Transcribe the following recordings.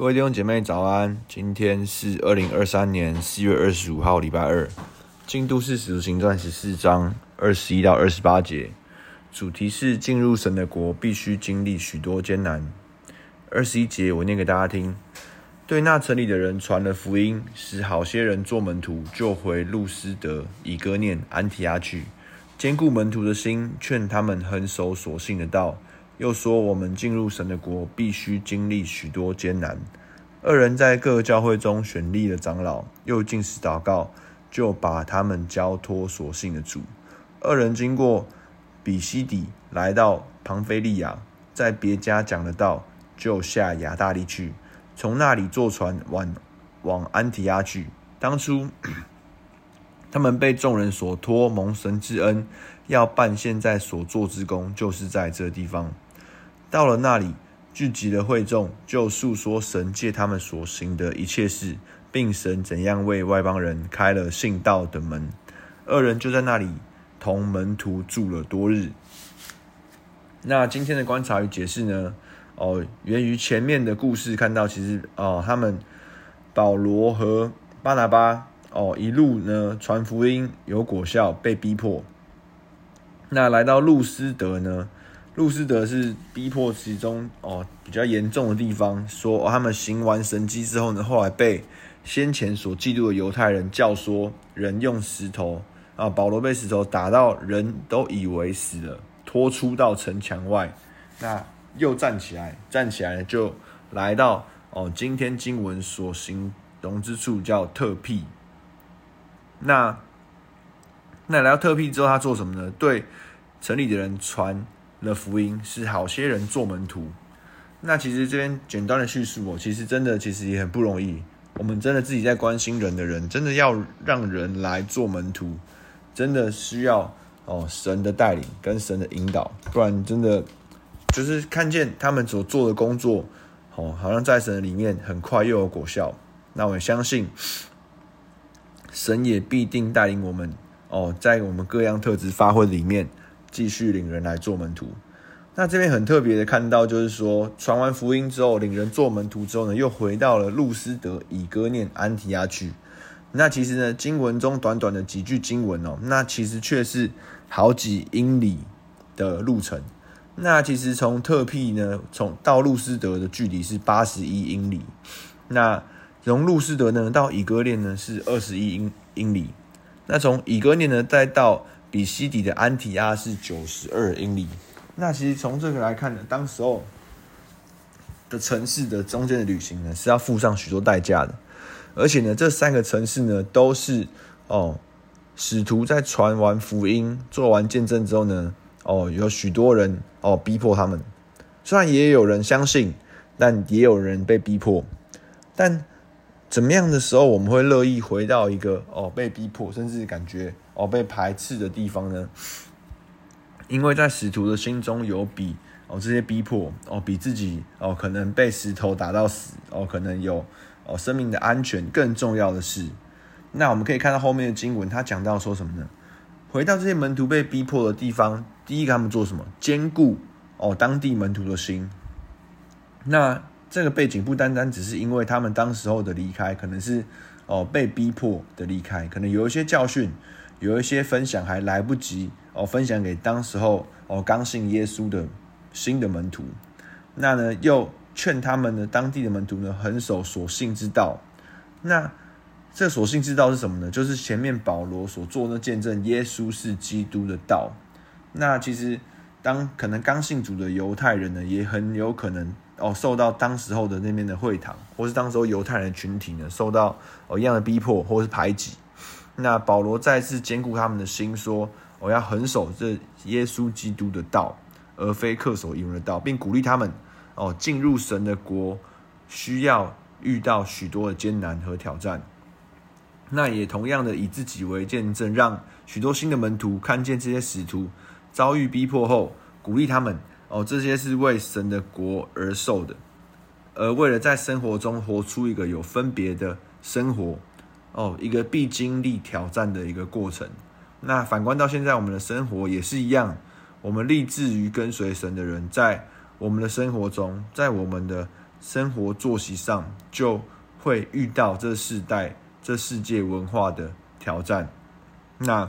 各位弟兄姐妹早安，今天是二零二三年四月二十五号，礼拜二。进度是使徒行传十四章二十一到二十八节，主题是进入神的国必须经历许多艰难。二十一节我念给大家听：对那城里的人传了福音，使好些人做门徒，就回路斯德、以哥念、安提阿去，坚固门徒的心，劝他们恒守所信的道。又说：“我们进入神的国，必须经历许多艰难。”二人在各个教会中选立了长老，又禁食祷告，就把他们交托所信的主。二人经过比西底，来到庞菲利亚，在别家讲了道，就下亚大利去，从那里坐船往往安提阿去。当初 他们被众人所托，蒙神之恩，要办现在所做之功，就是在这地方。到了那里，聚集了会众，就述说神借他们所行的一切事，并神怎样为外邦人开了信道的门。二人就在那里同门徒住了多日。那今天的观察与解释呢？哦，源于前面的故事，看到其实哦，他们保罗和巴拿巴哦一路呢传福音有果效，被逼迫。那来到路斯德呢？路斯德是逼迫其中哦比较严重的地方，说、哦、他们行完神迹之后呢，后来被先前所嫉妒的犹太人教唆，人用石头啊，保罗被石头打到，人都以为死了，拖出到城墙外，那又站起来，站起来就来到哦今天经文所形容之处叫特庇。那那来到特庇之后，他做什么呢？对城里的人传。的福音是好些人做门徒，那其实这边简单的叙述哦，其实真的其实也很不容易。我们真的自己在关心人的人，真的要让人来做门徒，真的需要哦神的带领跟神的引导，不然真的就是看见他们所做的工作，哦好像在神的里面很快又有果效。那我相信神也必定带领我们哦，在我们各样特质发挥里面。继续领人来做门徒。那这边很特别的看到，就是说传完福音之后，领人做门徒之后呢，又回到了路斯德、以哥念、安提亚去。那其实呢，经文中短短的几句经文哦，那其实却是好几英里的路程。那其实从特庇呢，从到路斯德的距离是八十一英里。那从路斯德呢到以哥念呢是二十一英英里。那从以哥念呢再到比西底的安提阿是九十二英里。那其实从这个来看呢，当时候的城市的中间的旅行呢，是要付上许多代价的。而且呢，这三个城市呢，都是哦，使徒在传完福音、做完见证之后呢，哦，有许多人哦逼迫他们。虽然也有人相信，但也有人被逼迫。但怎么样的时候，我们会乐意回到一个哦被逼迫，甚至感觉。哦，被排斥的地方呢？因为在使徒的心中有比哦这些逼迫哦比自己哦可能被石头打到死哦可能有哦生命的安全更重要的事。那我们可以看到后面的经文，他讲到说什么呢？回到这些门徒被逼迫的地方，第一个他们做什么？坚固哦当地门徒的心。那这个背景不单单只是因为他们当时候的离开，可能是哦被逼迫的离开，可能有一些教训。有一些分享还来不及哦，分享给当时候哦刚信耶稣的新的门徒，那呢又劝他们呢当地的门徒呢恒守所信之道。那这所信之道是什么呢？就是前面保罗所做的见证，耶稣是基督的道。那其实当可能刚信主的犹太人呢，也很有可能哦受到当时候的那边的会堂，或是当时候犹太人的群体呢受到哦一样的逼迫或是排挤。那保罗再次坚固他们的心，说：“我要恒守这耶稣基督的道，而非恪守仪文的道，并鼓励他们哦进入神的国，需要遇到许多的艰难和挑战。那也同样的以自己为见证，让许多新的门徒看见这些使徒遭遇逼迫后，鼓励他们哦，这些是为神的国而受的，而为了在生活中活出一个有分别的生活。”哦，一个必经历挑战的一个过程。那反观到现在，我们的生活也是一样。我们立志于跟随神的人，在我们的生活中，在我们的生活作息上就会遇到这世代、这世界文化的挑战。那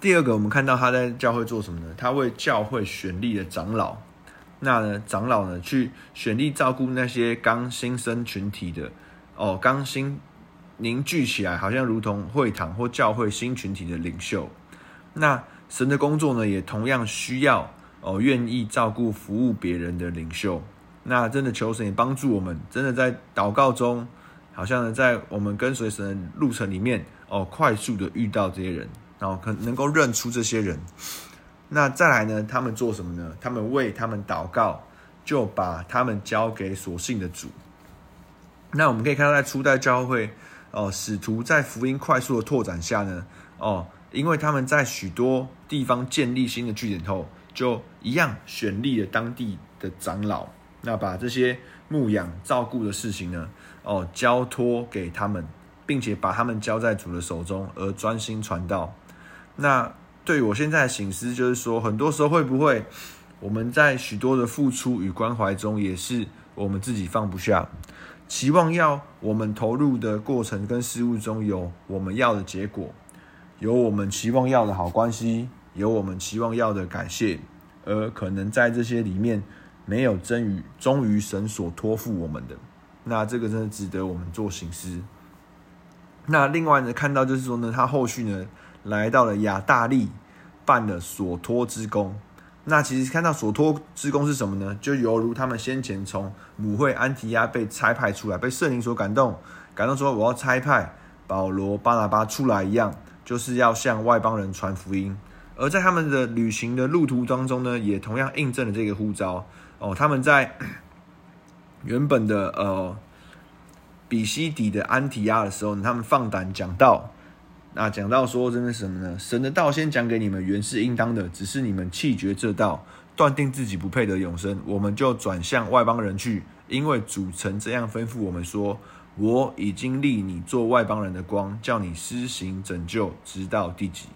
第二个，我们看到他在教会做什么呢？他为教会选立了长老。那呢，长老呢，去选立照顾那些刚新生群体的哦，刚新凝聚起来，好像如同会堂或教会新群体的领袖。那神的工作呢，也同样需要哦，愿意照顾、服务别人的领袖。那真的求神也帮助我们，真的在祷告中，好像呢，在我们跟随神的路程里面哦，快速的遇到这些人，然后可能够认出这些人。那再来呢？他们做什么呢？他们为他们祷告，就把他们交给所信的主。那我们可以看到，在初代教会哦，使徒在福音快速的拓展下呢，哦，因为他们在许多地方建立新的据点后，就一样选立了当地的长老，那把这些牧养照顾的事情呢，哦，交托给他们，并且把他们交在主的手中，而专心传道。那对我现在的醒思就是说，很多时候会不会我们在许多的付出与关怀中，也是我们自己放不下，期望要我们投入的过程跟事物中有我们要的结果，有我们期望要的好关系，有我们期望要的感谢，而可能在这些里面没有真于忠于神所托付我们的，那这个真的值得我们做醒思。那另外呢，看到就是说呢，他后续呢。来到了亚大利，办了所托之工。那其实看到所托之工是什么呢？就犹如他们先前从母会安提亚被差派出来，被圣灵所感动，感动说我要差派保罗、巴拿巴出来一样，就是要向外邦人传福音。而在他们的旅行的路途当中呢，也同样印证了这个呼召哦。他们在 原本的呃比西底的安提亚的时候，他们放胆讲道。那讲到说，真的是什么呢？神的道先讲给你们，原是应当的，只是你们弃绝这道，断定自己不配得永生，我们就转向外邦人去，因为主曾这样吩咐我们说：我已经立你做外邦人的光，叫你施行拯救，直到地极。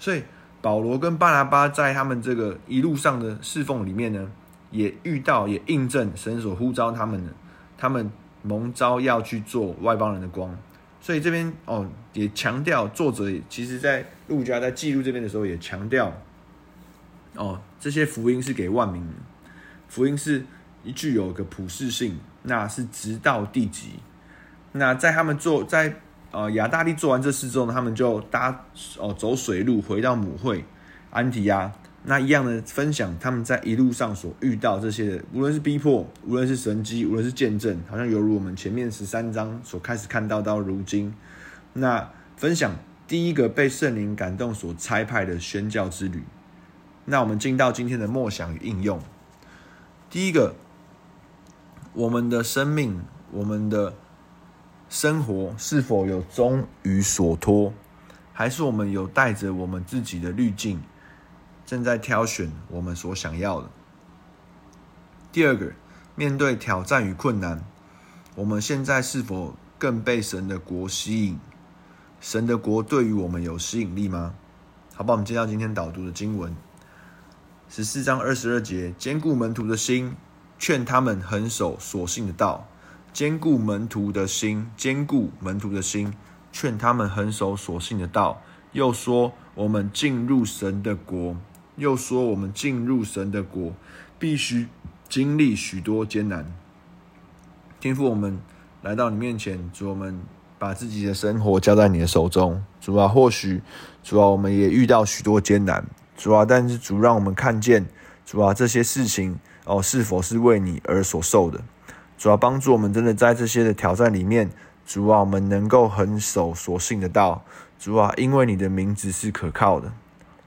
所以保罗跟巴拿巴在他们这个一路上的侍奉里面呢，也遇到，也印证神所呼召他们的，他们蒙召要去做外邦人的光。所以这边哦，也强调作者其实在路加在记录这边的时候也强调，哦，这些福音是给万民的，福音是一具有个普世性，那是直到地极。那在他们做在呃亚大利做完这事之后呢，他们就搭哦走水路回到母会安提阿。那一样的分享，他们在一路上所遇到这些，无论是逼迫，无论是神迹，无论是见证，好像犹如我们前面十三章所开始看到到如今。那分享第一个被圣灵感动所差派的宣教之旅。那我们进到今天的默想与应用。第一个，我们的生命，我们的生活是否有忠于所托，还是我们有带着我们自己的滤镜？正在挑选我们所想要的。第二个，面对挑战与困难，我们现在是否更被神的国吸引？神的国对于我们有吸引力吗？好吧，我们接到今天导读的经文，十四章二十二节，坚固门徒的心，劝他们恒守所信的道。坚固门徒的心，坚固门徒的心，劝他们恒守所信的道。又说，我们进入神的国。又说，我们进入神的国，必须经历许多艰难。天父，我们来到你面前，主，我们把自己的生活交在你的手中。主啊，或许主啊，我们也遇到许多艰难。主啊，但是主让我们看见，主啊，这些事情哦，是否是为你而所受的？主啊，帮助我们真的在这些的挑战里面，主啊，我们能够很守所信的道。主啊，因为你的名字是可靠的。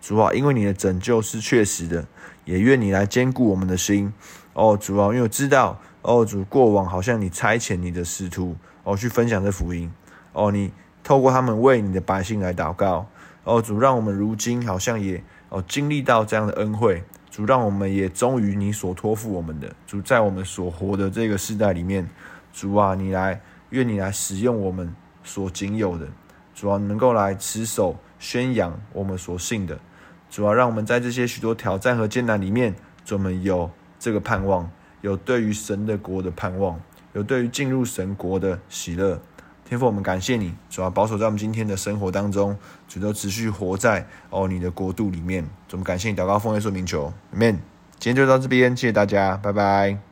主啊，因为你的拯救是确实的，也愿你来兼顾我们的心。哦，主啊，因为我知道，哦，主过往好像你差遣你的使徒，哦，去分享这福音。哦，你透过他们为你的百姓来祷告。哦，主让我们如今好像也哦经历到这样的恩惠。主让我们也忠于你所托付我们的。主在我们所活的这个世代里面，主啊，你来，愿你来使用我们所仅有的。主啊，能够来持守宣扬我们所信的。主要让我们在这些许多挑战和艰难里面，我们有这个盼望，有对于神的国的盼望，有对于进入神国的喜乐。天父，我们感谢你，主要保守在我们今天的生活当中，主都持续活在哦你的国度里面。我们感谢你，祷告奉耶稣名求，Amen。今天就到这边，谢谢大家，拜拜。